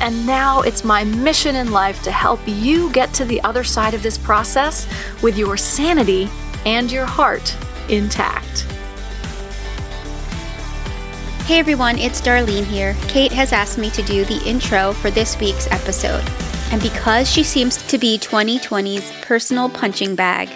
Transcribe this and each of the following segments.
and now it's my mission in life to help you get to the other side of this process with your sanity and your heart intact. Hey everyone, it's Darlene here. Kate has asked me to do the intro for this week's episode. And because she seems to be 2020's personal punching bag,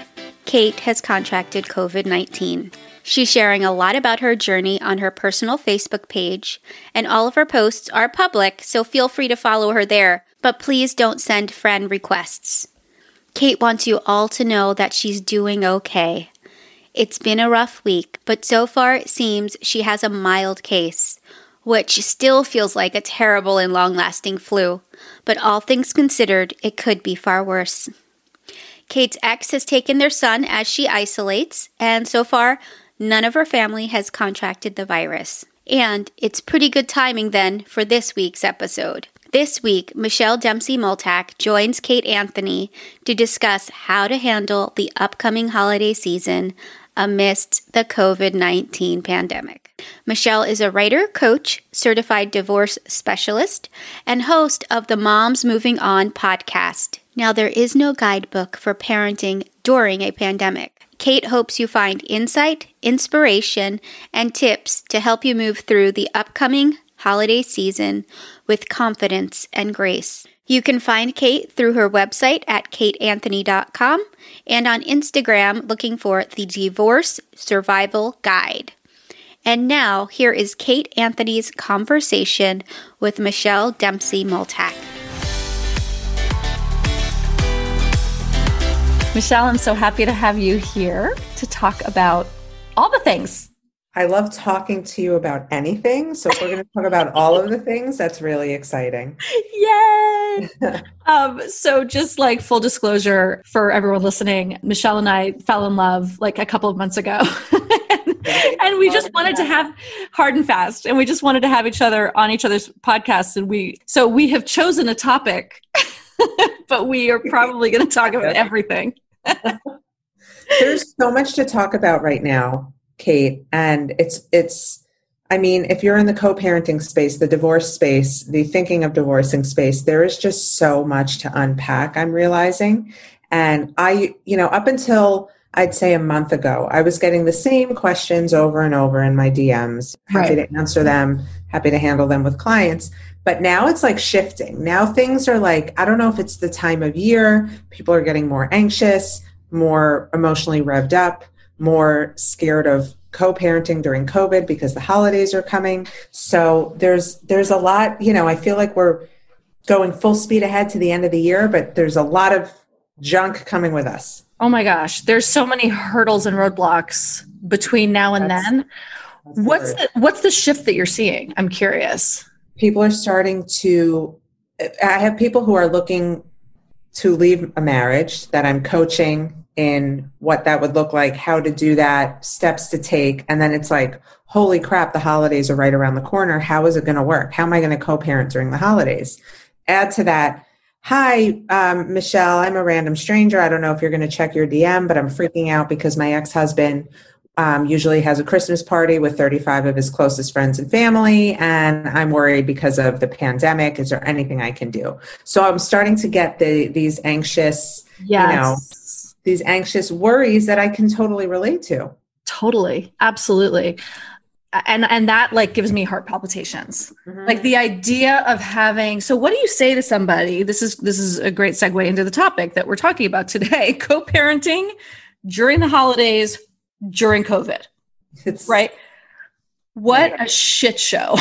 Kate has contracted COVID 19. She's sharing a lot about her journey on her personal Facebook page, and all of her posts are public, so feel free to follow her there. But please don't send friend requests. Kate wants you all to know that she's doing okay. It's been a rough week, but so far it seems she has a mild case, which still feels like a terrible and long lasting flu. But all things considered, it could be far worse. Kate's ex has taken their son as she isolates, and so far, none of her family has contracted the virus. And it's pretty good timing then for this week's episode. This week, Michelle Dempsey Multack joins Kate Anthony to discuss how to handle the upcoming holiday season amidst the COVID 19 pandemic. Michelle is a writer, coach, certified divorce specialist, and host of the Moms Moving On podcast. Now, there is no guidebook for parenting during a pandemic. Kate hopes you find insight, inspiration, and tips to help you move through the upcoming holiday season with confidence and grace. You can find Kate through her website at kateanthony.com and on Instagram looking for the Divorce Survival Guide. And now, here is Kate Anthony's conversation with Michelle Dempsey Multack. Michelle, I'm so happy to have you here to talk about all the things. I love talking to you about anything. So if we're going to talk about all of the things, that's really exciting. Yay! um, so just like full disclosure for everyone listening, Michelle and I fell in love like a couple of months ago. and we just wanted to have hard and fast and we just wanted to have each other on each other's podcasts and we so we have chosen a topic but we are probably going to talk about everything. There's so much to talk about right now, Kate, and it's it's I mean, if you're in the co-parenting space, the divorce space, the thinking of divorcing space, there is just so much to unpack, I'm realizing. And I, you know, up until I'd say a month ago, I was getting the same questions over and over in my DMs. Happy right. to answer them, happy to handle them with clients. But now it's like shifting. Now things are like, I don't know if it's the time of year, people are getting more anxious, more emotionally revved up, more scared of co-parenting during covid because the holidays are coming so there's there's a lot you know i feel like we're going full speed ahead to the end of the year but there's a lot of junk coming with us oh my gosh there's so many hurdles and roadblocks between now and that's, then what's the, what's the shift that you're seeing? I'm curious. People are starting to i have people who are looking to leave a marriage that i'm coaching in what that would look like how to do that steps to take. And then it's like holy crap the holidays are right around the corner. How is it going to work? How am i going to co-parent during the holidays? Add to that hi um, michelle i'm a random stranger. I don't know if you're going to check your dm but i'm freaking out because my ex-husband um, usually has a Christmas party with 35 of his closest friends and family. And I'm worried because of the pandemic. Is there anything I can do? So I'm starting to get the these anxious, yes. you know, these anxious worries that I can totally relate to. Totally. Absolutely. And and that like gives me heart palpitations. Mm-hmm. Like the idea of having so what do you say to somebody? This is this is a great segue into the topic that we're talking about today. Co-parenting during the holidays during COVID. It's, right? What yeah. a shit show.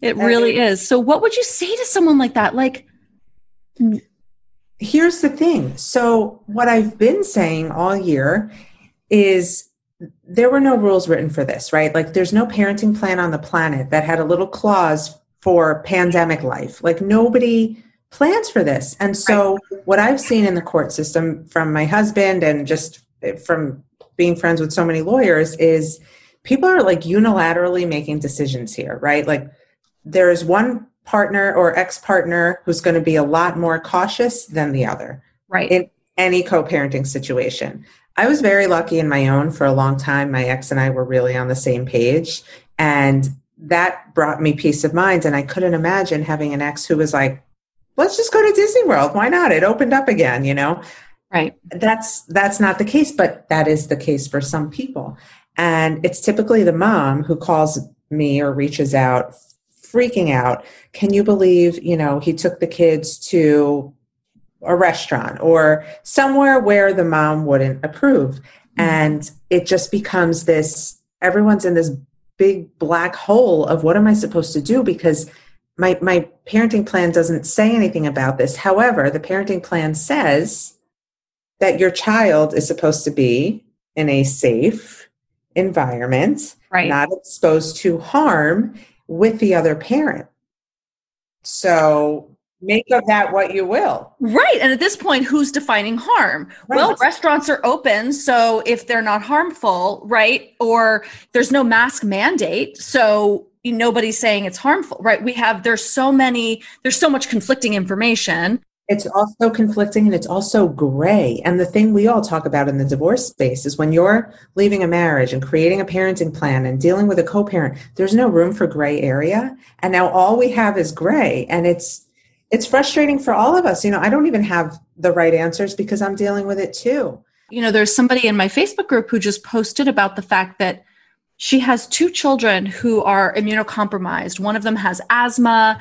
it really is. So, what would you say to someone like that? Like, here's the thing. So, what I've been saying all year is there were no rules written for this, right? Like, there's no parenting plan on the planet that had a little clause for pandemic life. Like, nobody plans for this. And so, right. what I've seen in the court system from my husband and just from being friends with so many lawyers is people are like unilaterally making decisions here, right? Like, there's one partner or ex partner who's going to be a lot more cautious than the other. Right. In any co parenting situation. I was very lucky in my own for a long time. My ex and I were really on the same page. And that brought me peace of mind. And I couldn't imagine having an ex who was like, let's just go to Disney World. Why not? It opened up again, you know? Right. That's that's not the case, but that is the case for some people. And it's typically the mom who calls me or reaches out freaking out. Can you believe, you know, he took the kids to a restaurant or somewhere where the mom wouldn't approve? Mm-hmm. And it just becomes this everyone's in this big black hole of what am I supposed to do because my my parenting plan doesn't say anything about this. However, the parenting plan says that your child is supposed to be in a safe environment, right. not exposed to harm with the other parent. So make of that what you will. Right. And at this point, who's defining harm? Right. Well, restaurants are open. So if they're not harmful, right? Or there's no mask mandate. So nobody's saying it's harmful, right? We have, there's so many, there's so much conflicting information. It's also conflicting and it's also gray. And the thing we all talk about in the divorce space is when you're leaving a marriage and creating a parenting plan and dealing with a co parent, there's no room for gray area. And now all we have is gray. And it's, it's frustrating for all of us. You know, I don't even have the right answers because I'm dealing with it too. You know, there's somebody in my Facebook group who just posted about the fact that she has two children who are immunocompromised. One of them has asthma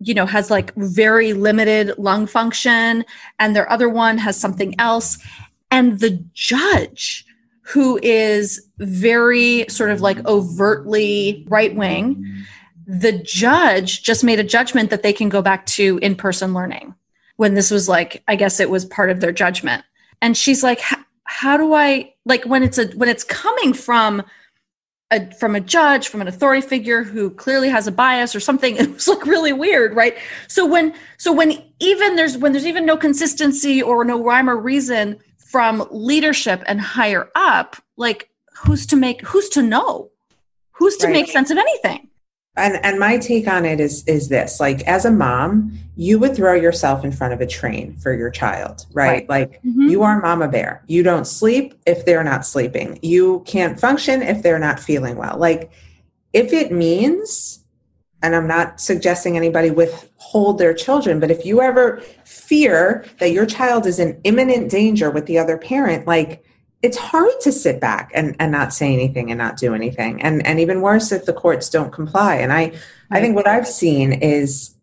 you know has like very limited lung function and their other one has something else. And the judge who is very sort of like overtly right wing the judge just made a judgment that they can go back to in person learning when this was like i guess it was part of their judgment. And she's like how do i like when it's a when it's coming from a, from a judge, from an authority figure who clearly has a bias or something. It was like really weird, right? So when so when even there's when there's even no consistency or no rhyme or reason from leadership and higher up, like who's to make who's to know? Who's to right. make sense of anything? And and my take on it is is this like as a mom you would throw yourself in front of a train for your child right, right. like mm-hmm. you are mama bear you don't sleep if they're not sleeping you can't function if they're not feeling well like if it means and i'm not suggesting anybody withhold their children but if you ever fear that your child is in imminent danger with the other parent like it's hard to sit back and, and not say anything and not do anything. And and even worse if the courts don't comply. And i i think what i've seen is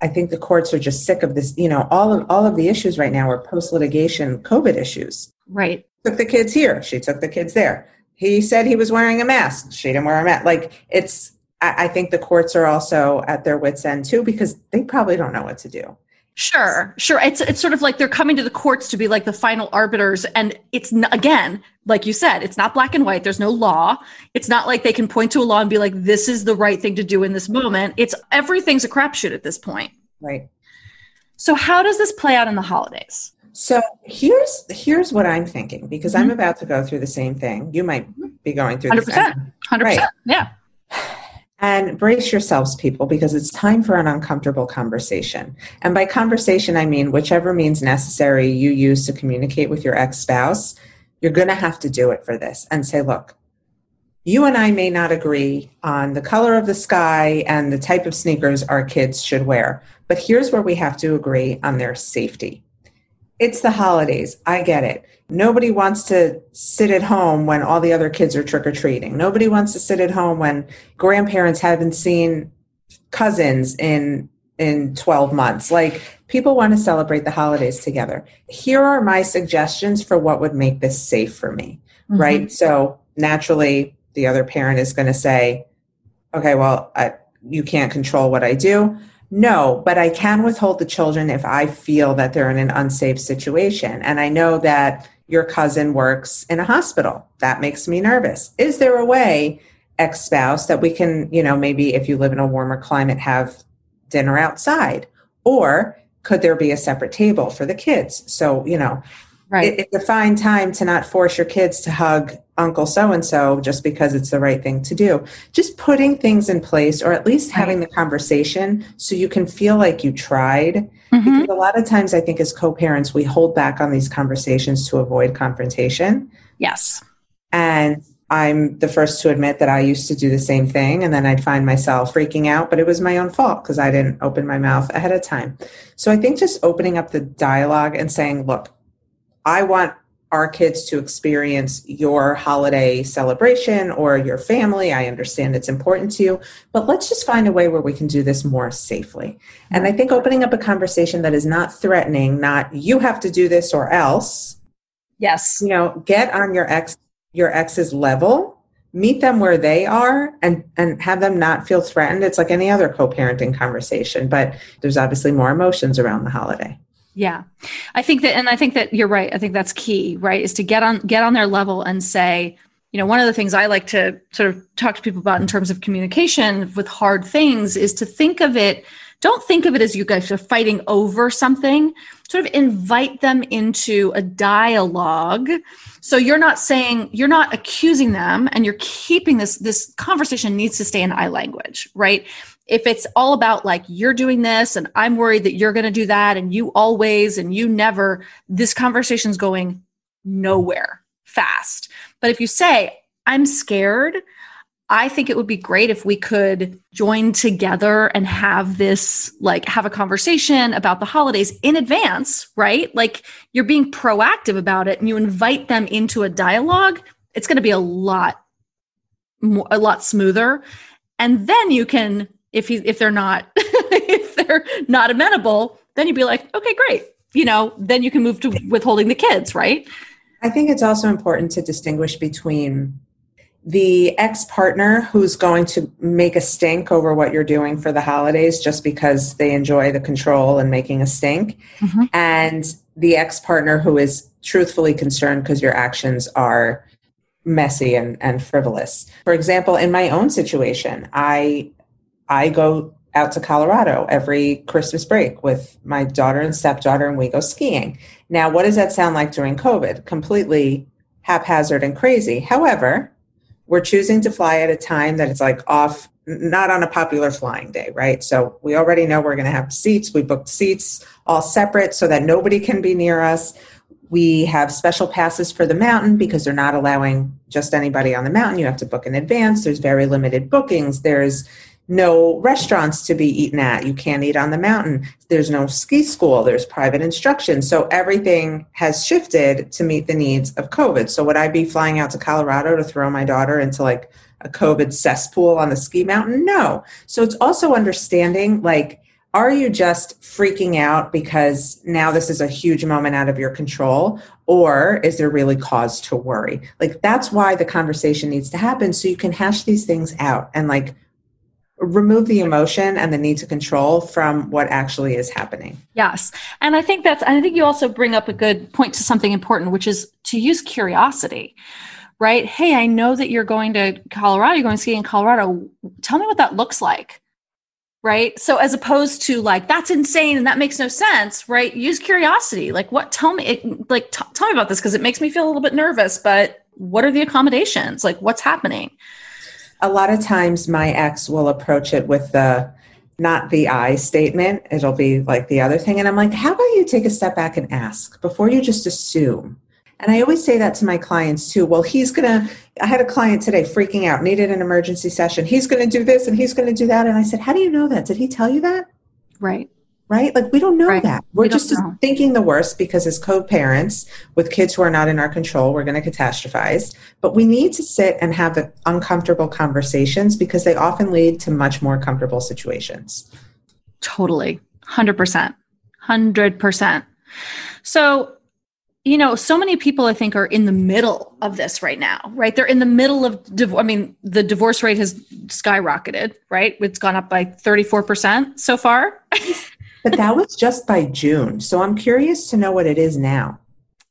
i think the courts are just sick of this you know all of all of the issues right now are post litigation covid issues. Right. Took the kids here. She took the kids there. He said he was wearing a mask. She didn't wear a mask. Like it's I, I think the courts are also at their wits end too because they probably don't know what to do Sure, sure. It's it's sort of like they're coming to the courts to be like the final arbiters, and it's n- again, like you said, it's not black and white. There's no law. It's not like they can point to a law and be like, "This is the right thing to do in this moment." It's everything's a crapshoot at this point. Right. So, how does this play out in the holidays? So here's here's what I'm thinking because mm-hmm. I'm about to go through the same thing. You might be going through. Hundred percent. Hundred percent. Yeah. And brace yourselves, people, because it's time for an uncomfortable conversation. And by conversation, I mean whichever means necessary you use to communicate with your ex spouse, you're going to have to do it for this and say, look, you and I may not agree on the color of the sky and the type of sneakers our kids should wear, but here's where we have to agree on their safety. It's the holidays. I get it. Nobody wants to sit at home when all the other kids are trick or treating. Nobody wants to sit at home when grandparents haven't seen cousins in in 12 months. Like people want to celebrate the holidays together. Here are my suggestions for what would make this safe for me, mm-hmm. right? So naturally the other parent is going to say, "Okay, well, I, you can't control what I do." No, but I can withhold the children if I feel that they're in an unsafe situation. And I know that your cousin works in a hospital. That makes me nervous. Is there a way, ex spouse, that we can, you know, maybe if you live in a warmer climate, have dinner outside? Or could there be a separate table for the kids? So, you know, Right. it, it's a fine time to not force your kids to hug Uncle so and so just because it's the right thing to do. Just putting things in place, or at least having the conversation so you can feel like you tried. Mhm. Because a lot of times, I think as co parents, we hold back on these conversations to avoid confrontation. Yes. And I'm the first to admit that I used to do the same thing. And then I'd find myself freaking out, but it was my own fault because I didn't open my mouth ahead of time. So I think just opening up the dialogue and saying, look, I want our kids to experience your holiday celebration or your family. I understand it's important to you, but let's just find a way where we can do this more safely. And I think opening up a conversation that is not threatening, not you have to do this or else, Yes. you know, get on your ex your ex's level, meet them where they are and and have them not feel threatened. It's like any other co-parenting conversation, but there's obviously more emotions around the holiday. Yeah. I think that and I think that you're right. I think that's key, right? Is to get on get on their level and say, you know, one of the things I like to sort of talk to people about in terms of communication with hard things is to think of it don't think of it as you guys are fighting over something. Sort of invite them into a dialogue. So you're not saying you're not accusing them and you're keeping this this conversation needs to stay in I language, right? If it's all about like you're doing this and I'm worried that you're going to do that and you always and you never, this conversation's going nowhere fast. But if you say, I'm scared, I think it would be great if we could join together and have this, like, have a conversation about the holidays in advance, right? Like, you're being proactive about it and you invite them into a dialogue. It's going to be a lot more, a lot smoother. And then you can if he if they're not if they're not amenable then you'd be like okay great you know then you can move to withholding the kids right I think it's also important to distinguish between the ex partner who's going to make a stink over what you're doing for the holidays just because they enjoy the control and making a stink, Mhm. and the ex partner who is truthfully concerned because your actions are messy and, and frivolous. For example, in my own situation, I I go out to Colorado every Christmas break with my daughter and stepdaughter, and we go skiing. Now, what does that sound like during COVID? Completely haphazard and crazy. However, we're choosing to fly at a time that it's like off, not on a popular flying day, right? So we already know we're going to have seats. We booked seats all separate so that nobody can be near us. We have special passes for the mountain because they're not allowing just anybody on the mountain. You have to book in advance. There's very limited bookings. There's no restaurants to be eaten at. You can't eat on the mountain. There's no ski school. There's private instruction. So everything has shifted to meet the needs of COVID. So would I be flying out to Colorado to throw my daughter into like a COVID cesspool on the ski mountain? No. So it's also understanding like, are you just freaking out because now this is a huge moment out of your control? Or is there really cause to worry? Like, that's why the conversation needs to happen so you can hash these things out and like remove the emotion and the need to control from what actually is happening. yes. And i think that's i think you also bring up a good point to something important which is to use curiosity right? Hey i know that you're going to colorado you're going skiing in colorado. Tell me what that looks like right? So as opposed to like that's insane and that makes no sense right? Use curiosity. Like what tell me it, like t- tell me about this because it makes me feel a little bit nervous but what are the accommodations? Like what's happening A lot of times, my ex will approach it with the not the I statement. It'll be like the other thing. And I'm like, how about you take a step back and ask before you just assume? And I always say that to my clients too. Well, he's going to, I had a client today freaking out, needed an emergency session. He's going to do this and he's going to do that. And I said, how do you know that? Did he tell you that? right right? Like we don't know Right. that. We're We just know. thinking the worst because as co-parents with kids who are not in our control, we're going to catastrophize. But we need to sit and have the uncomfortable conversations because they often lead to much more comfortable situations. Totally. 100%. 100%. So, you know, so many people I think are in the middle of this right now, right? They're in the middle of divorce. I mean, the divorce rate has skyrocketed, right? It's gone up by 34% so far. But that was just by June. So I'm curious to know what it is now.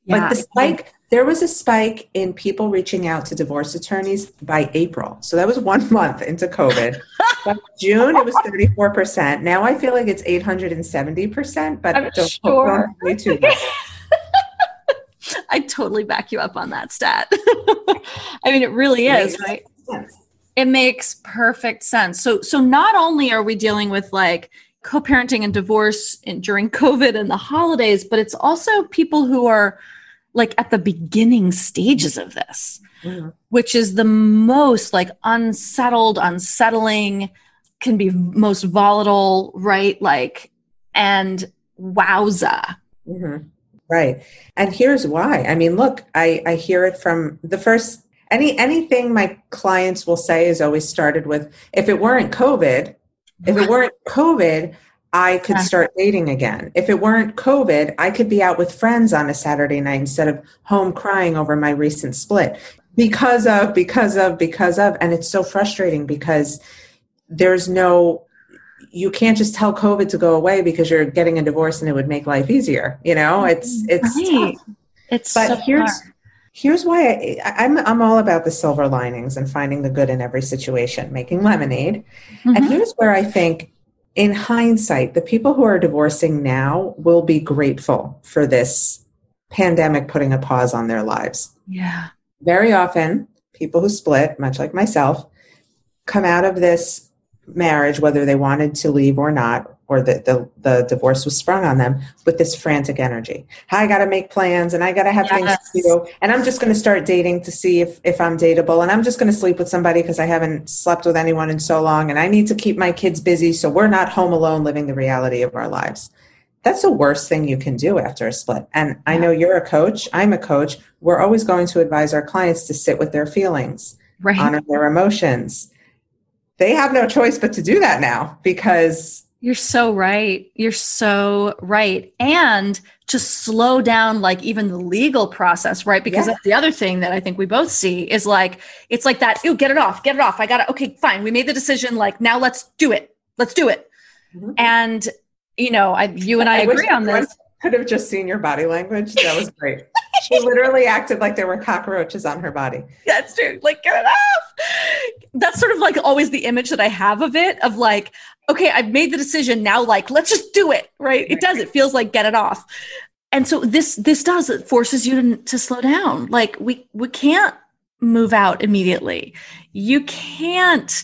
But the spike, there was a spike in people reaching out to divorce attorneys by April. So that was one month into COVID. By June, it was 34%. Now I feel like it's 870%, but I'm don't sure. way too. I totally back you up on that stat. I mean, it really is, right? Yes. It makes perfect sense. So, so not only are we dealing with like co-parenting and divorce in, during COVID and the holidays, but it's also people who are like at the beginning stages of this, Mhm. which is the most like unsettled, unsettling, can be most volatile, right? Like, and wowza. hmm Right. And here's why. I mean, look, I, I hear it from the first any anything my clients will say is always started with if it weren't COVID, if it weren't COVID, I could start dating again. If it weren't COVID, I could be out with friends on a Saturday night instead of home crying over my recent split. Because of, because of, because of. And it's so frustrating because there's no you can't just tell COVID to go away because you're getting a divorce and it would make life easier. You know, it's it's Right. It's But so here's hard. Here's why I, I'm I'm all about the silver linings and finding the good in every situation, making lemonade. And Mhm. here's where I think, in hindsight, the people who are divorcing now will be grateful for this pandemic putting a pause on their lives. yeah. Very often, people who split, much like myself, come out of this marriage, whether they wanted to leave or not, or the, the, the divorce was sprung on them with this frantic energy. I got to make plans and I got to have things to do. And I'm just going to start dating to see if, if I'm dateable. And I'm just going to sleep with somebody because I haven't slept with anyone in so long. And I need to keep my kids busy so we're not home alone living the reality of our lives. That's the worst thing you can do after a split. And I know you're a coach, I'm a coach. We're always going to advise our clients to sit with their feelings, Right. honor their emotions. They have no choice but to do that now because You're so right. You're so right. And to slow down, like even the legal process, right? Because Yeah. that's the other thing that I think we both see is like, it's like that, ew, get it off, get it off. I got to, okay, fine. We made the decision. Like, now let's do it. Let's do it. Mhm. And, you know, I, you and I, wish agree on this. Could have just seen your body language. That was great. She literally acted like there were cockroaches on her body. That's true. Like, get it off. That's sort of like always the image that I have of it of like, okay, I've made the decision now, like, let's just do it. Right. It does. It feels like get it off. And so this this does it forces you to, to slow down. Like we we can't move out immediately. You can't,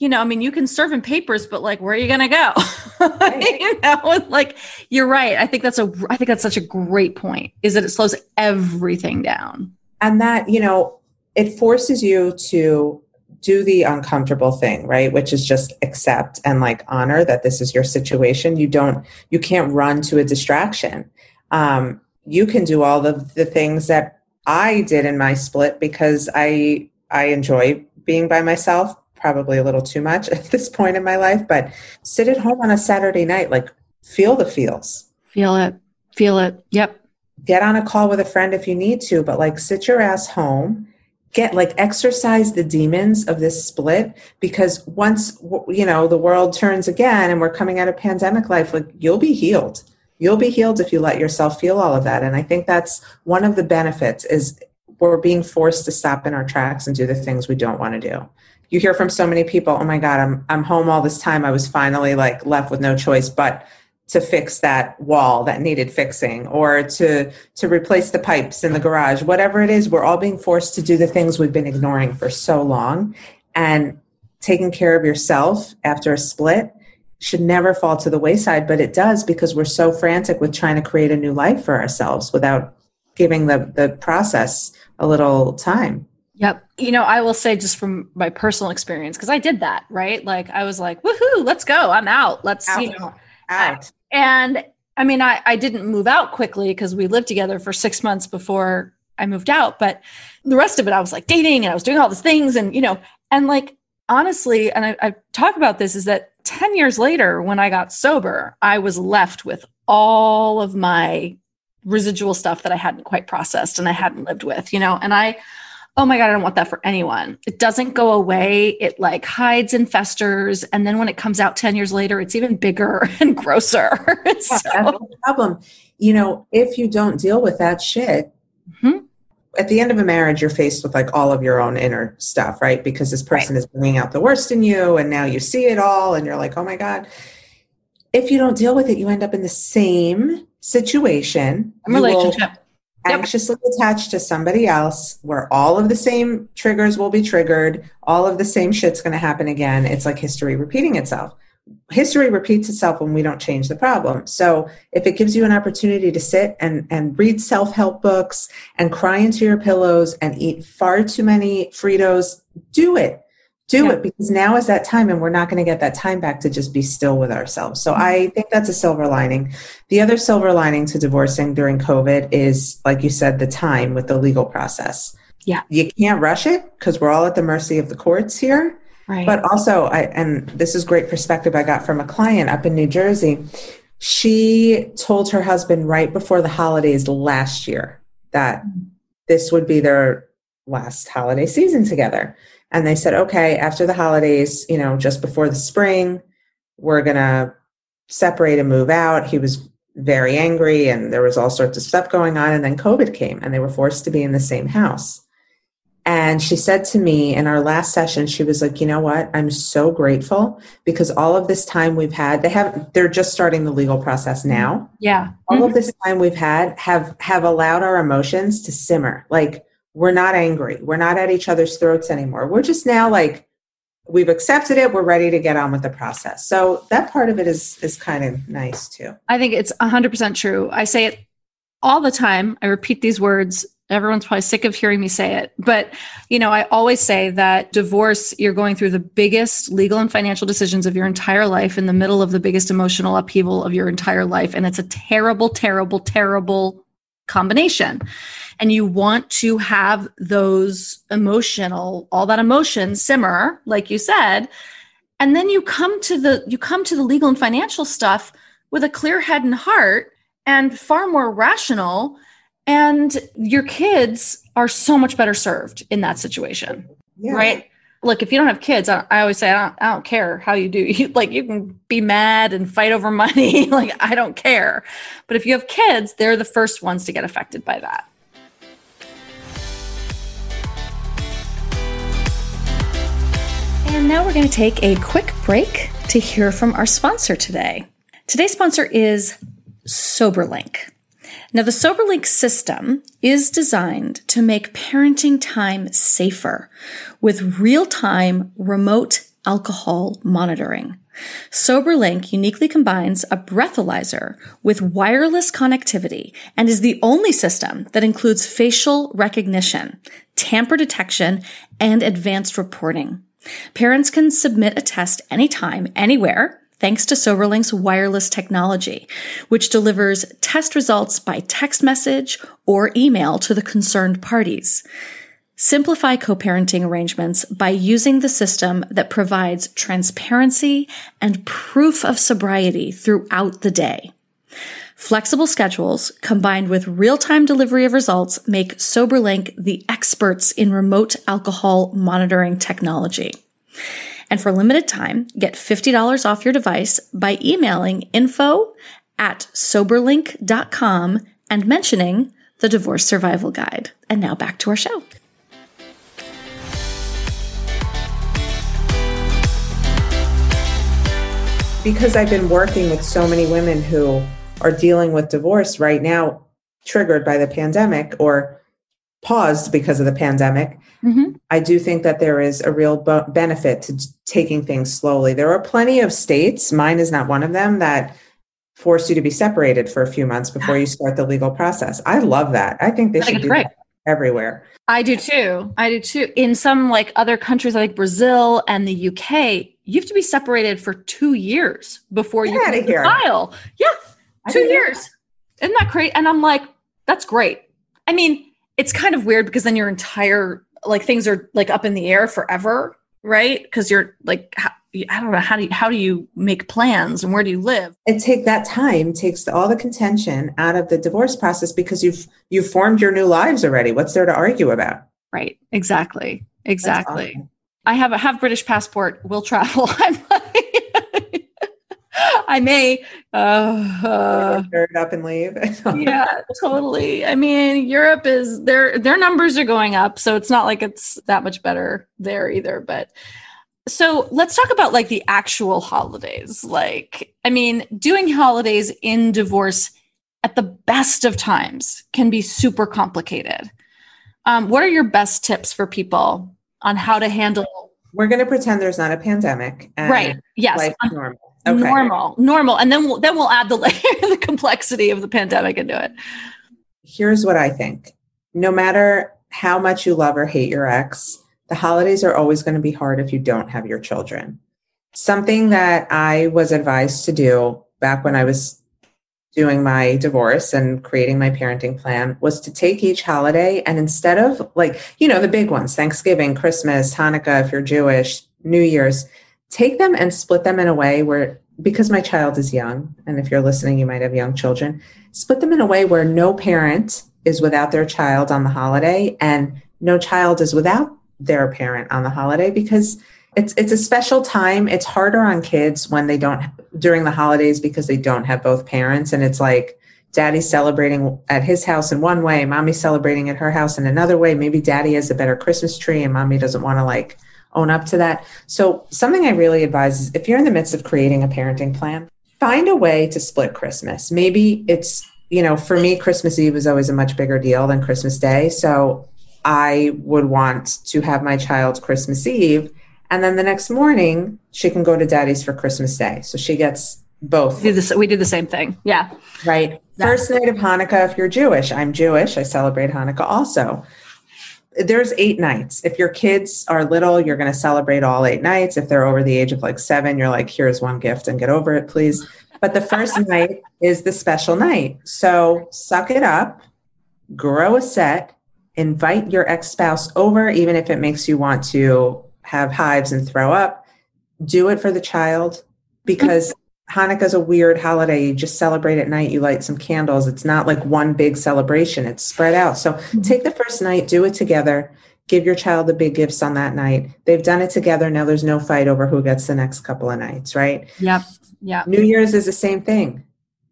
you know, I mean, you can serve in papers, but like, where are you gonna go? you know, like you're right. I think that's a I think that's such a great point, is that it slows everything down. and that you know it forces you to do the uncomfortable thing right which is just accept and like honor that this is your situation you don't you can't run to a distraction um, you can do all the the things that i did in my split because i i enjoy being by myself probably a little too much at this point in my life but sit at home on a saturday night like feel the feels Feel it. Feel it. Yep. get on a call with a friend if you need to, but like sit your ass home, get like exercise the demons of this split because once you know the world turns again and we're coming out of pandemic life, like you'll be healed. You'll be healed if you let yourself feel all of that. And I think that's one of the benefits is we're being forced to stop in our tracks and do the things we don't want to do. You hear from so many people, "Oh my god, I'm I'm home all this time. I was finally like left with no choice but to fix that wall that needed fixing or to to replace the pipes in the garage whatever it is we're all being forced to do the things we've been ignoring for so long and taking care of yourself after a split should never fall to the wayside but it does because we're so frantic with trying to create a new life for ourselves without giving the the process a little time Yep. You know, I will say just from my personal experience, because I did that, right? Like I was like, woohoo, let's go. I'm out. Let's, you know, out and I mean, I, I didn't move out quickly because we lived together for six months before I moved out. But the rest of it, I was like dating and I was doing all these things. And, you know, and like honestly, and I, I talk about this is that 10 years later, when I got sober, I was left with all of my residual stuff that I hadn't quite processed and I hadn't lived with, you know, and I, oh my God, I don't want that for anyone. It doesn't go away. It like hides and festers. And then when it comes out 10 years later, it's even bigger and grosser. Yeah, that's the problem. You know, if you don't deal with that shit, Mhm. at the end of a marriage, you're faced with like all of your own inner stuff, right? Because this person right. is bringing out the worst in you, and now you see it all, and you're like, oh my God. If you don't deal with it, you end up in the same situation. Relationship. Anxiously yep. attached to somebody else where all of the same triggers will be triggered, all of the same shit's going to happen again. It's like history repeating itself history repeats itself when we don't change the problem. So if it gives you an opportunity to sit and, and read self-help books and cry into your pillows and eat far too many Fritos, do it. Do yeah. it because now is that time and we're not going to get that time back to just be still with ourselves. So mm-hmm. I think that's a silver lining. The other silver lining to divorcing during COVID is, like you said, the time with the legal process. Yeah. You can't rush it because we're all at the mercy of the courts here. Right. But also, I, and this is great perspective I got from a client up in New Jersey. She told her husband right before the holidays last year that this would be their last holiday season together. And they said, okay, after the holidays, you know, just before the spring, we're going to separate and move out. He was very angry and there was all sorts of stuff going on. And then COVID came and they were forced to be in the same house. And she said to me in our last session, she was like, you know what? I'm so grateful because all of this time we've had, they have, they're just starting the legal process now. Yeah. All mm-hmm. of this time we've had have, have allowed our emotions to simmer. Like we're not angry. We're not at each other's throats anymore. We're just now like, we've accepted it. We're ready to get on with the process. So that part of it is, is kind of nice too. I think it's hundred percent true. I say it all the time. I repeat these words everyone's probably sick of hearing me say it but you know i always say that divorce you're going through the biggest legal and financial decisions of your entire life in the middle of the biggest emotional upheaval of your entire life and it's a terrible terrible terrible combination and you want to have those emotional all that emotion simmer like you said and then you come to the you come to the legal and financial stuff with a clear head and heart and far more rational and your kids are so much better served in that situation, yeah. right? Look, if you don't have kids, I, I always say I don't, I don't care how you do. You, like you can be mad and fight over money. like I don't care. But if you have kids, they're the first ones to get affected by that. And now we're going to take a quick break to hear from our sponsor today. Today's sponsor is SoberLink. Now, the SoberLink system is designed to make parenting time safer with real time remote alcohol monitoring. SoberLink uniquely combines a breathalyzer with wireless connectivity and is the only system that includes facial recognition, tamper detection, and advanced reporting. Parents can submit a test anytime, anywhere, thanks to SoberLink's wireless technology, which delivers test results by text message or email to the concerned parties. Simplify co-parenting arrangements by using the system that provides transparency and proof of sobriety throughout the day. Flexible schedules combined with real-time delivery of results make SoberLink the experts in remote alcohol monitoring technology. And for limited time, get $50 off your device by emailing info at soberlink.com and mentioning the Divorce Survival Guide. And now back to our show. Because I've been working with so many women who are dealing with divorce right now, triggered by the pandemic or paused because of the pandemic. Mm-hmm. I do think that there is a real bo- benefit to taking things slowly. There are plenty of states, mine is not one of them, that force you to be separated for a few months before you start the legal process. I love that. I think they I should do that everywhere. I do too. I do too. In some like other countries like Brazil and the UK, you have to be separated for two years before Get you can file. Yeah, two years. Isn't that great? And I'm like, that's great. I mean, it's kind of weird because then your entire like things are like up in the air forever, right? Because you're like I don't know how do you how do you make plans and where do you live? And take that time takes all the contention out of the divorce process because you've you've formed your new lives already. What's there to argue about? Right. Exactly. Exactly. Awesome. I have a have British passport. Will travel. I'm like, I may uh, it up and leave. yeah, totally. I mean, Europe is their their numbers are going up, so it's not like it's that much better there either. But so let's talk about like the actual holidays. Like, I mean, doing holidays in divorce at the best of times can be super complicated. Um, what are your best tips for people on how to handle? We're going to pretend there's not a pandemic. right. Yes. normal. Okay. Normal, normal, and then we'll then we'll add the layer, the complexity of the pandemic into it. Here's what I think: no matter how much you love or hate your ex, the holidays are always going to be hard if you don't have your children. Something that I was advised to do back when I was doing my divorce and creating my parenting plan was to take each holiday and instead of like, you know, the big ones, Thanksgiving, Christmas, Hanukkah, if you're Jewish, New Year's, take them and split them in a way where, because my child is young, and if you're listening, you might have young children, split them in a way where no parent is without their child on the holiday and no child is without their parent on the holiday because it's it's a special time. It's harder on kids when they don't during the holidays because they don't have both parents and it's like daddy's celebrating at his house in one way, mommy's celebrating at her house in another way. Maybe daddy has a better Christmas tree and mommy doesn't want to like own up to that. So something I really advise is if you're in the midst of creating a parenting plan, find a way to split Christmas. Maybe it's, you know, for me Christmas Eve is always a much bigger deal than Christmas Day. So I would want to have my child Christmas Eve and then the next morning, she can go to daddy's for Christmas Day. So she gets both. We do, the, we do the same thing. Yeah. Right. Yeah. First night of Hanukkah, if you're Jewish, I'm Jewish. I celebrate Hanukkah also. There's eight nights. If your kids are little, you're going to celebrate all eight nights. If they're over the age of like seven, you're like, here's one gift and get over it, please. But the first night is the special night. So suck it up, grow a set, invite your ex spouse over, even if it makes you want to have hives and throw up, do it for the child because Hanukkah's a weird holiday. You just celebrate at night, you light some candles. It's not like one big celebration, it's spread out. So mm-hmm. take the first night, do it together, give your child the big gifts on that night. They've done it together. Now there's no fight over who gets the next couple of nights, right? Yep. Yeah. New Year's is the same thing.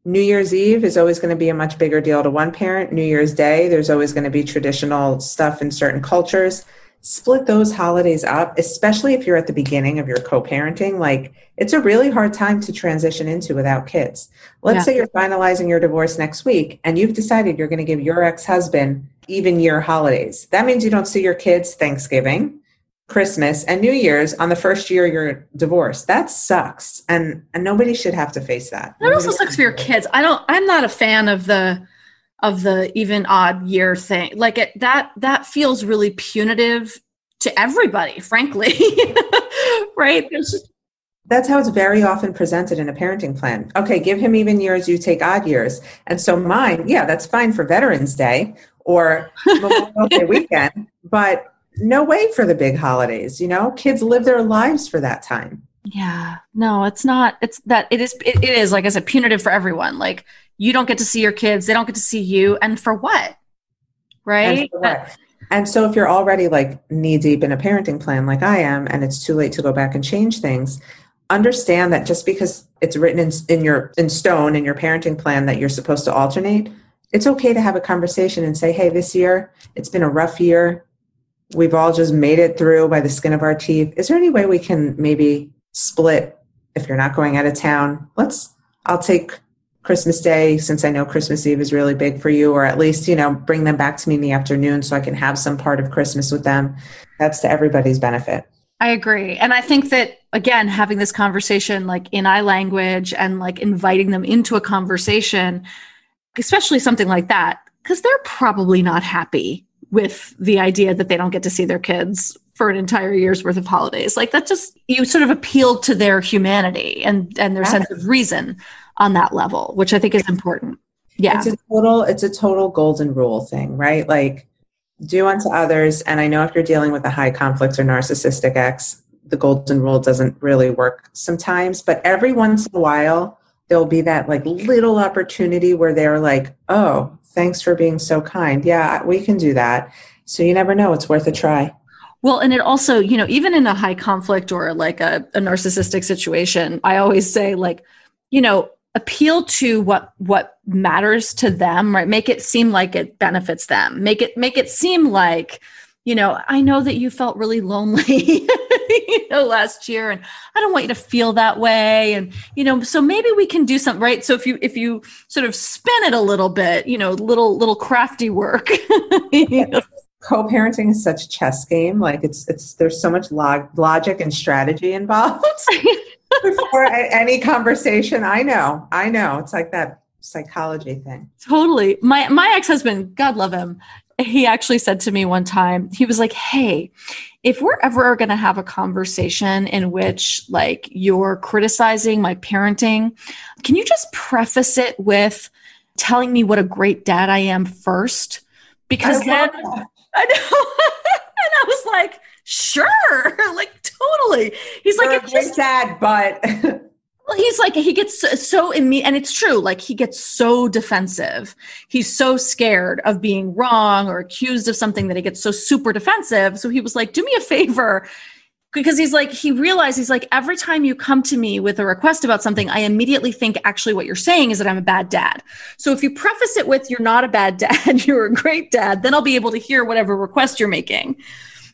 New Year's Eve is always going to be a much bigger deal to one parent. New Year's Day, there's always going to be traditional stuff in certain cultures split those holidays up, especially if you're at the beginning of your co parenting. Like, it's a really hard time to transition into without kids. Let's yeah. say you're finalizing your divorce next week and you've decided you're going to give your ex husband even year holidays. That means you don't see your kids Thanksgiving, Christmas, and New Year's on the first year you're divorced. That sucks. And, and nobody should have to face that. That also sucks for your kids. I don't, I'm not a fan of the, of the even odd year thing. Like it that that feels really punitive to everybody frankly. Right? Just- that's how it's very often presented in a parenting plan. Okay give him even years you take odd years. And so mine yeah that's fine for veterans day or memorial day weekend but no way for the big holidays you know? Kids live their lives for that time. Yeah. No it's not it's that it is it, it is like i said punitive for everyone. Like you don't get to see your kids they don't get to see you and for what? Right? and, for what? and so if you're already like knee deep in a parenting plan like i am and it's too late to go back and change things understand that just because it's written in, in your in stone in your parenting plan that you're supposed to alternate it's okay to have a conversation and say hey this year it's been a rough year. We've all just made it through by the skin of our teeth. Is there any way we can maybe split? If you're not going out of town let's i'll take Christmas Day, since I know Christmas Eve is really big for you, or at least, you know, bring them back to me in the afternoon so I can have some part of Christmas with them. That's to everybody's benefit. I agree. And I think that, again, having this conversation like in I language and like inviting them into a conversation, especially something like that, because they're probably not happy with the idea that they don't get to see their kids for an entire year's worth of holidays. Like that just you sort of appeal to their humanity and and their sense of reason on that level, which I think is important. Yeah. It's a total, it's a total golden rule thing, right? Like do unto others. And I know if you're dealing with a high conflict or narcissistic ex, the golden rule doesn't really work sometimes, but every once in a while, there'll be that like little opportunity where they're like, oh, thanks for being so kind. Yeah, we can do that. So you never know. It's worth a try. Well, and it also, you know, even in a high conflict or like a, a narcissistic situation, I always say, like, you know, appeal to what what matters to them, right? Make it seem like it benefits them. Make it make it seem like you know, I know that you felt really lonely, you know, last year, and I don't want you to feel that way. And, you know, so maybe we can do something, right? So if you if you sort of spin it a little bit, you know, little little crafty work. you know. Co-parenting is such a chess game. Like it's it's there's so much log- logic and strategy involved before any conversation. I know, I know. It's like that psychology thing. Totally. My my ex-husband, God love him, he actually said to me one time, he was like, Hey, if we're ever going to have a conversation in which like you're criticizing my parenting, can you just preface it with telling me what a great dad I am first? Because I then I know. and I was like, sure, totally. He's like, a great dad, but Well, he's like he gets so, so imme- and it's true. Like he gets so defensive. He's so scared of being wrong or accused of something that he gets so super defensive. So he was like, "Do me a favor." Because he's like, he realized he's like, every time you come to me with a request about something, I immediately think actually what you're saying is that I'm a bad dad. So if you preface it with, you're not a bad dad, you're a great dad, then I'll be able to hear whatever request you're making.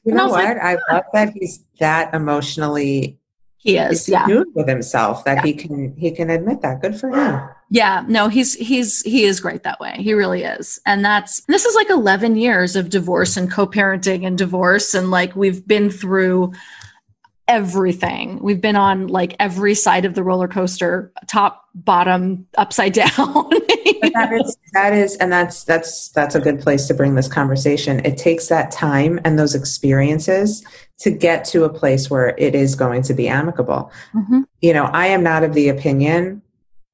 You know I what? Like, I love that he's that emotionally he is, yeah, with himself that yeah. he can he can admit that. Good for him. Yeah, no, he's he's he is great that way. He really is, and that's this is like eleven years of divorce and co-parenting and divorce, and like we've been through everything. We've been on like every side of the roller coaster, top, bottom, upside down. that is that is and that's that's that's a good place to bring this conversation. It takes that time and those experiences to get to a place where it is going to be amicable. Mm-hmm. You know, I am not of the opinion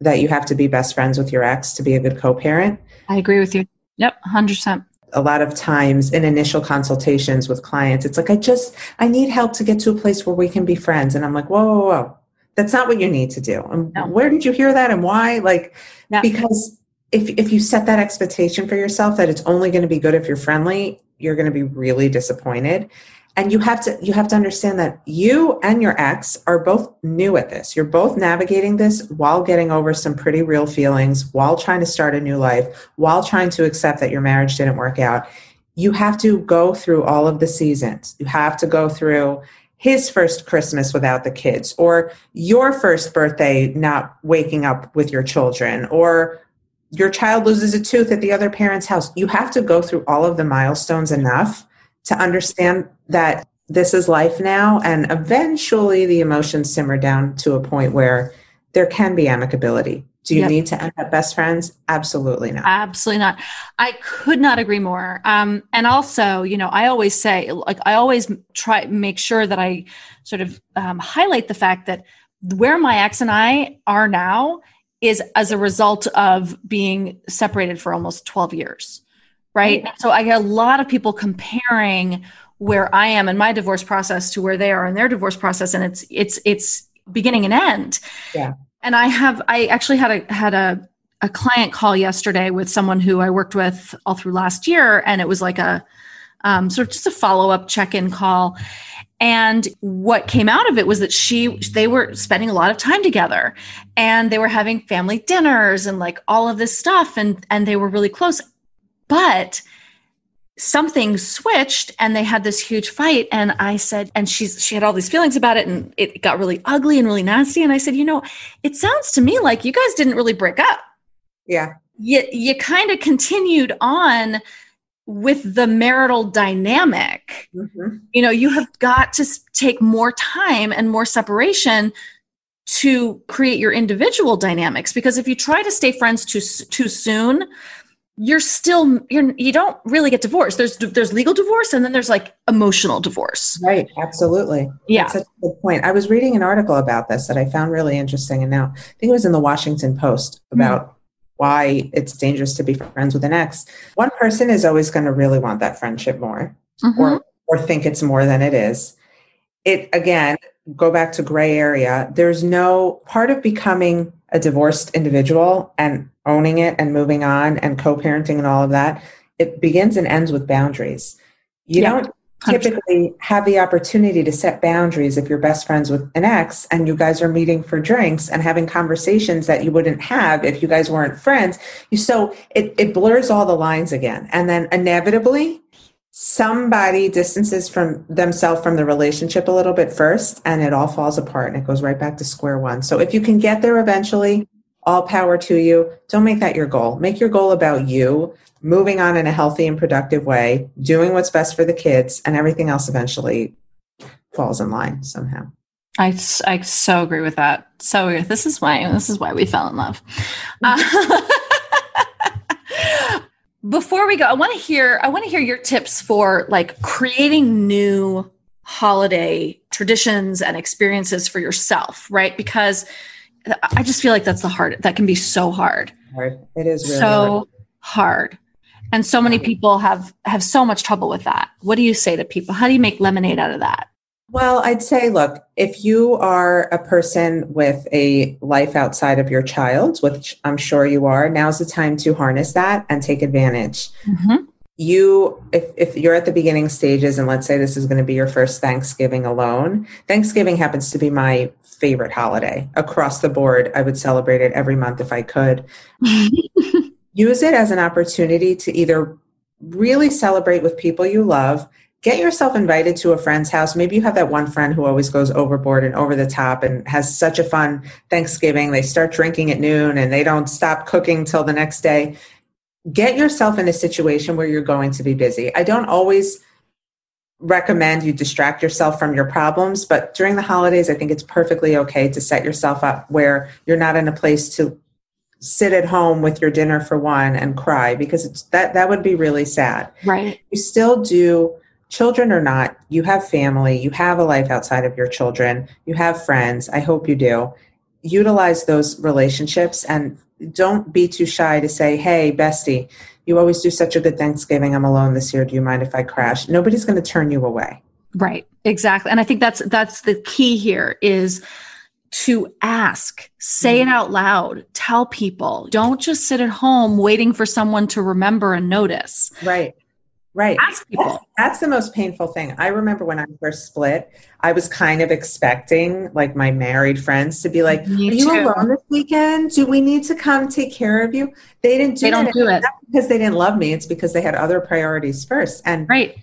that you have to be best friends with your ex to be a good co-parent. I agree with you. Yep, 100% a lot of times in initial consultations with clients, it's like, I just, I need help to get to a place where we can be friends. And I'm like, whoa, whoa, whoa. That's not what you need to do. And no. where did you hear that and why? Like, no. because if, if you set that expectation for yourself that it's only going to be good if you're friendly, you're going to be really disappointed and you have to you have to understand that you and your ex are both new at this. You're both navigating this while getting over some pretty real feelings while trying to start a new life while trying to accept that your marriage didn't work out. You have to go through all of the seasons. You have to go through his first christmas without the kids or your first birthday not waking up with your children or your child loses a tooth at the other parent's house. You have to go through all of the milestones enough to understand that this is life now and eventually the emotions simmer down to a point where there can be amicability. Do you yep. need to end up best friends? Absolutely not. Absolutely not. I could not agree more. Um, and also you know i always say like i always try make sure that i sort of um, highlight the fact that where my ex and i are now is as a result of being separated for almost 12 years right? So I get a lot of people comparing where I am in my divorce process to where they are in their divorce process, and it's it's it's beginning and end. Yeah. And I have I actually had a had a a client call yesterday with someone who I worked with all through last year, and it was like a um, sort of just a follow up check in call. And what came out of it was that she, they were spending a lot of time together and they were having family dinners and like all of this stuff. And, and they were really close. But something switched and they had this huge fight. And i said and she's she had all these feelings about it and it got really ugly and really nasty. And i said you know it sounds to me like you guys didn't really break up. Yeah. You you kind of continued on with the marital dynamic. Mm-hmm. you know you have got to take more time and more separation to create your individual dynamics. Because if you try to stay friends too too soon you're still you're you don't really get divorced. There's there's legal divorce and then there's like emotional divorce. Right. Absolutely. Yeah. That's such a good point. I was reading an article about this that i found really interesting and now i think it was in the washington post hmm. about mm. why it's dangerous to be friends with an ex. One person is always going to really want that friendship more mm-hmm. or or think it's more than it is. It again go back to gray area. There's no part of becoming a divorced individual and owning it and moving on and co-parenting and all of that it begins and ends with boundaries. You yeah. don't typically have the opportunity to set boundaries if you're best friends with an ex and you guys are meeting for drinks and having conversations that you wouldn't have if you guys weren't friends. You so it, it blurs all the lines again. And then inevitably somebody distances from themselves from the relationship a little bit first and it all falls apart and it goes right back to square one. So if you can get there eventually all power to you don't make that your goal make your goal about you moving on in a healthy and productive way, doing what's best for the kids, and everything else eventually falls in line somehow. I, I so agree with that. So this is why this is why we fell in love. Uh, before we go, I want to hear I want to hear your tips for like creating new holiday traditions and experiences for yourself, right? Because I just feel like that's the hard that can be so hard. Hard. It is really so hard. hard and so many people have have so much trouble with that what do you say to people how do you make lemonade out of that well i'd say look if you are a person with a life outside of your child which i'm sure you are now's the time to harness that and take advantage mm-hmm. you if, if you're at the beginning stages and let's say this is going to be your first thanksgiving alone thanksgiving happens to be my favorite holiday. Across the board i would celebrate it every month if i could. Use it as an opportunity to either really celebrate with people you love get yourself invited to a friend's house. Maybe you have that one friend who always goes overboard and over the top and has such a fun thanksgiving. They start drinking at noon and they don't stop cooking till the next day. Get yourself in a situation where you're going to be busy. I don't always recommend you distract yourself from your problems but during the holidays i think it's perfectly okay to set yourself up where you're not in a place to sit at home with your dinner for one and cry because it's that that would be really sad. Right. You still do children or not, you have family, you have a life outside of your children, you have friends. I hope you do. Utilize those relationships and don't be too shy to say, "Hey, bestie, you always do such a good Thanksgiving. I'm alone this year. Do you mind if I crash?" Nobody's going to turn you away. Right. Exactly. And I think that's that's the key here is to ask, say it mm-hmm. out loud, tell people. Don't just sit at home waiting for someone to remember and notice. Right. Right. Ask people. That's, the most painful thing. I remember when I first split, I was kind of expecting like my married friends to be like, Me Are you too. alone this weekend? Do we need to come take care of you? They didn't do they don't it. do it. Not because they didn't love me. It's because they had other priorities first. And right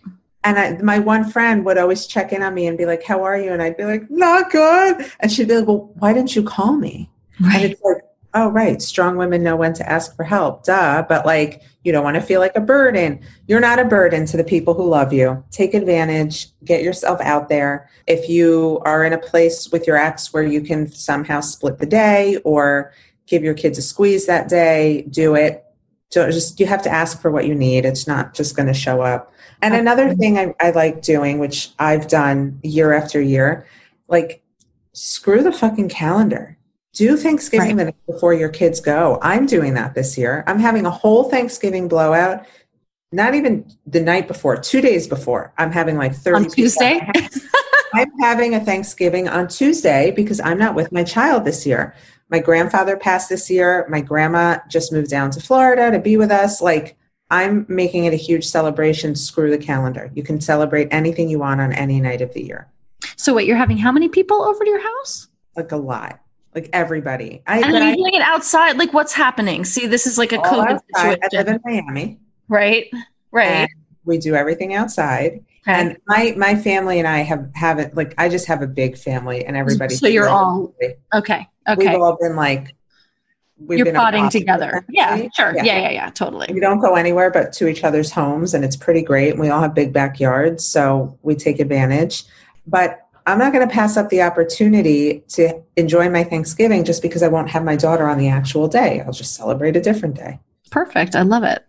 and I, my one friend would always check in on me and be like, "How are you?" And I'd be like, "Not good." And she'd be like, "Well, why didn't you call me?" Right. And it's like, "Oh, right. Strong women know when to ask for help, duh." But like, you don't want to feel like a burden. You're not a burden to the people who love you. Take advantage. Get yourself out there. If you are in a place with your ex where you can somehow split the day or give your kids a squeeze that day, do it. So just you have to ask for what you need. It's not just going to show up. And another thing I, I like doing, which I've done year after year, like screw the fucking calendar. Do Thanksgiving right. the night before your kids go. I'm doing that this year. I'm having a whole Thanksgiving blowout. Not even the night before, two days before. I'm having like 30 on Tuesday. I'm having a Thanksgiving on Tuesday because I'm not with my child this year. My grandfather passed this year. My grandma just moved down to Florida to be with us. Like, I'm making it a huge celebration. Screw the calendar. You can celebrate anything you want on any night of the year. So, wait, you're having how many people over to your house? Like a lot. Like everybody. I, and are you doing it outside? Like, what's happening? See, this is like a COVID outside. situation. I live in Miami. Right. Right. we do everything outside. Okay. And my my family and I have haven't like I just have a big family and everybody. So you're all okay. Okay. We've all been like we've You're podding together. Yeah, sure. Yeah. yeah, yeah, yeah, totally. We don't go anywhere but to each other's homes, and it's pretty great. We all have big backyards, so we take advantage. But I'm not going to pass up the opportunity to enjoy my Thanksgiving just because I won't have my daughter on the actual day. I'll just celebrate a different day. Perfect. I love it.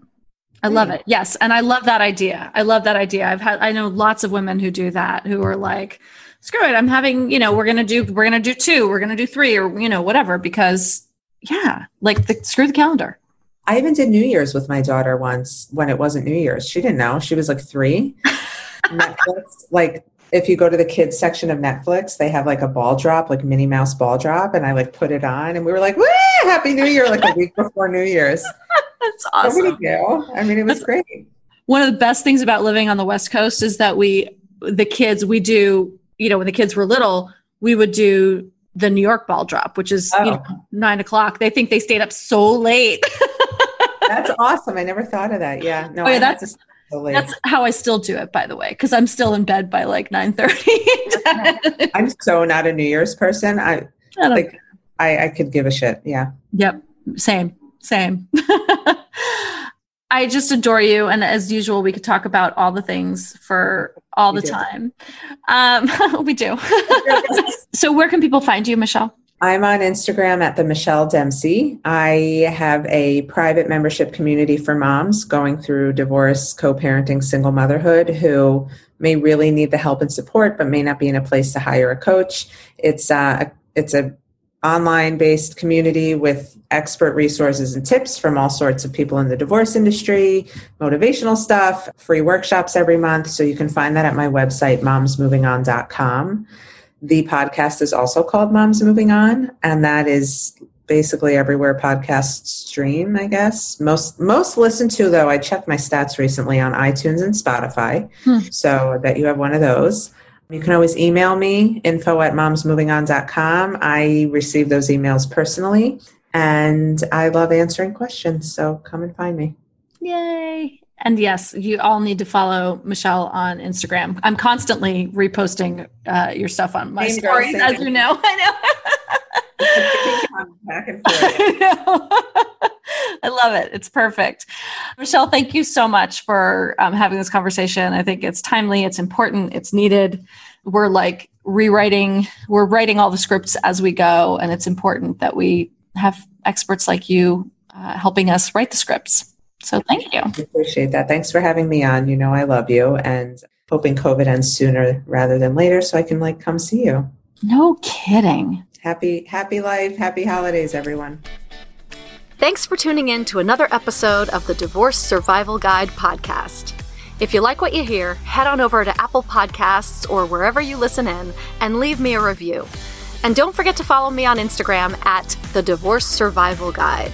I love it. Yes, and I love that idea. I love that idea. I've had I know lots of women who do that who are like screw it, I'm having, you know, we're going to do we're going to do two, we're going to do three or you know, whatever because yeah, like the, screw the calendar. I even did New Year's with my daughter once when it wasn't New Year's. She didn't know. She was like three. Netflix, like if you go to the kids section of Netflix, they have like a ball drop, like Minnie Mouse ball drop, and I like put it on, and we were like, "Woo, Happy New Year!" Like a week before New Year's. That's awesome. I mean, it was That's, great. One of the best things about living on the West Coast is that we the kids, we do, you know, when the kids were little, we would do the New York ball drop, which is Oh. you know, nine o'clock. They think they stayed up so late. That's awesome. I never thought of that. Yeah. No, Oh, yeah, I that's- That's how I still do it, by the way, because I'm still in bed by like nine thirty. I I'm so not a New Year's person. I don't- like I, I could give a shit. Yeah. Yep, same, same. I just adore you, and as usual, we could talk about all the things for all We the do. time. Um, we do. so, where can people find you, Michelle? I'm on Instagram at the Michelle Dempsey. I have a private membership community for moms going through divorce, co-parenting, single motherhood who may really need the help and support, but may not be in a place to hire a coach. It's uh, a, it's a online based community with expert resources and tips from all sorts of people in the divorce industry, motivational stuff, free workshops every month. So you can find that at my website, momsmovingon.com. The podcast is also called Moms Moving On, and that is basically everywhere podcasts stream, I guess. Most most listened to though, I checked my stats recently on iTunes and Spotify. Hmm. So I bet you have one of those. You can always email me, info at momsmovingon.com. I receive those emails personally and I love answering questions. So come and find me. Yay! And yes, you all need to follow Michelle on Instagram. I'm constantly reposting uh, your stuff on my Same stories, same. as you know. I know. Back and forth. I know. I love it. It's perfect. Michelle, thank you so much for um, having this conversation. I think it's timely, it's important, it's needed. We're like rewriting, we're writing all the scripts as we go, and it's important that we have experts like you uh, helping us write the scripts. So thank you. I appreciate that. Thanks for having me on. You know, I love you and hoping COVID ends sooner rather than later so I can like come see you. No kidding. Happy, happy life. Happy holidays, everyone. Thanks for tuning in to another episode of the Divorce Survival Guide podcast. If you like what you hear, head on over to Apple Podcasts or wherever you listen in and leave me a review. And don't forget to follow me on Instagram at the Divorce Survival Guide.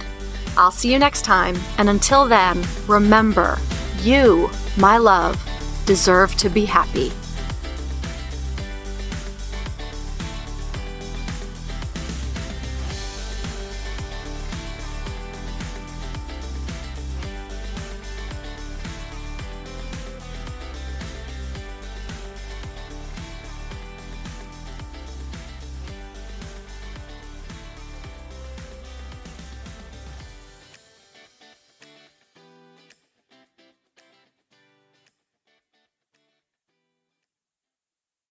I'll see you next time, and until then, remember, you, my love, deserve to be happy.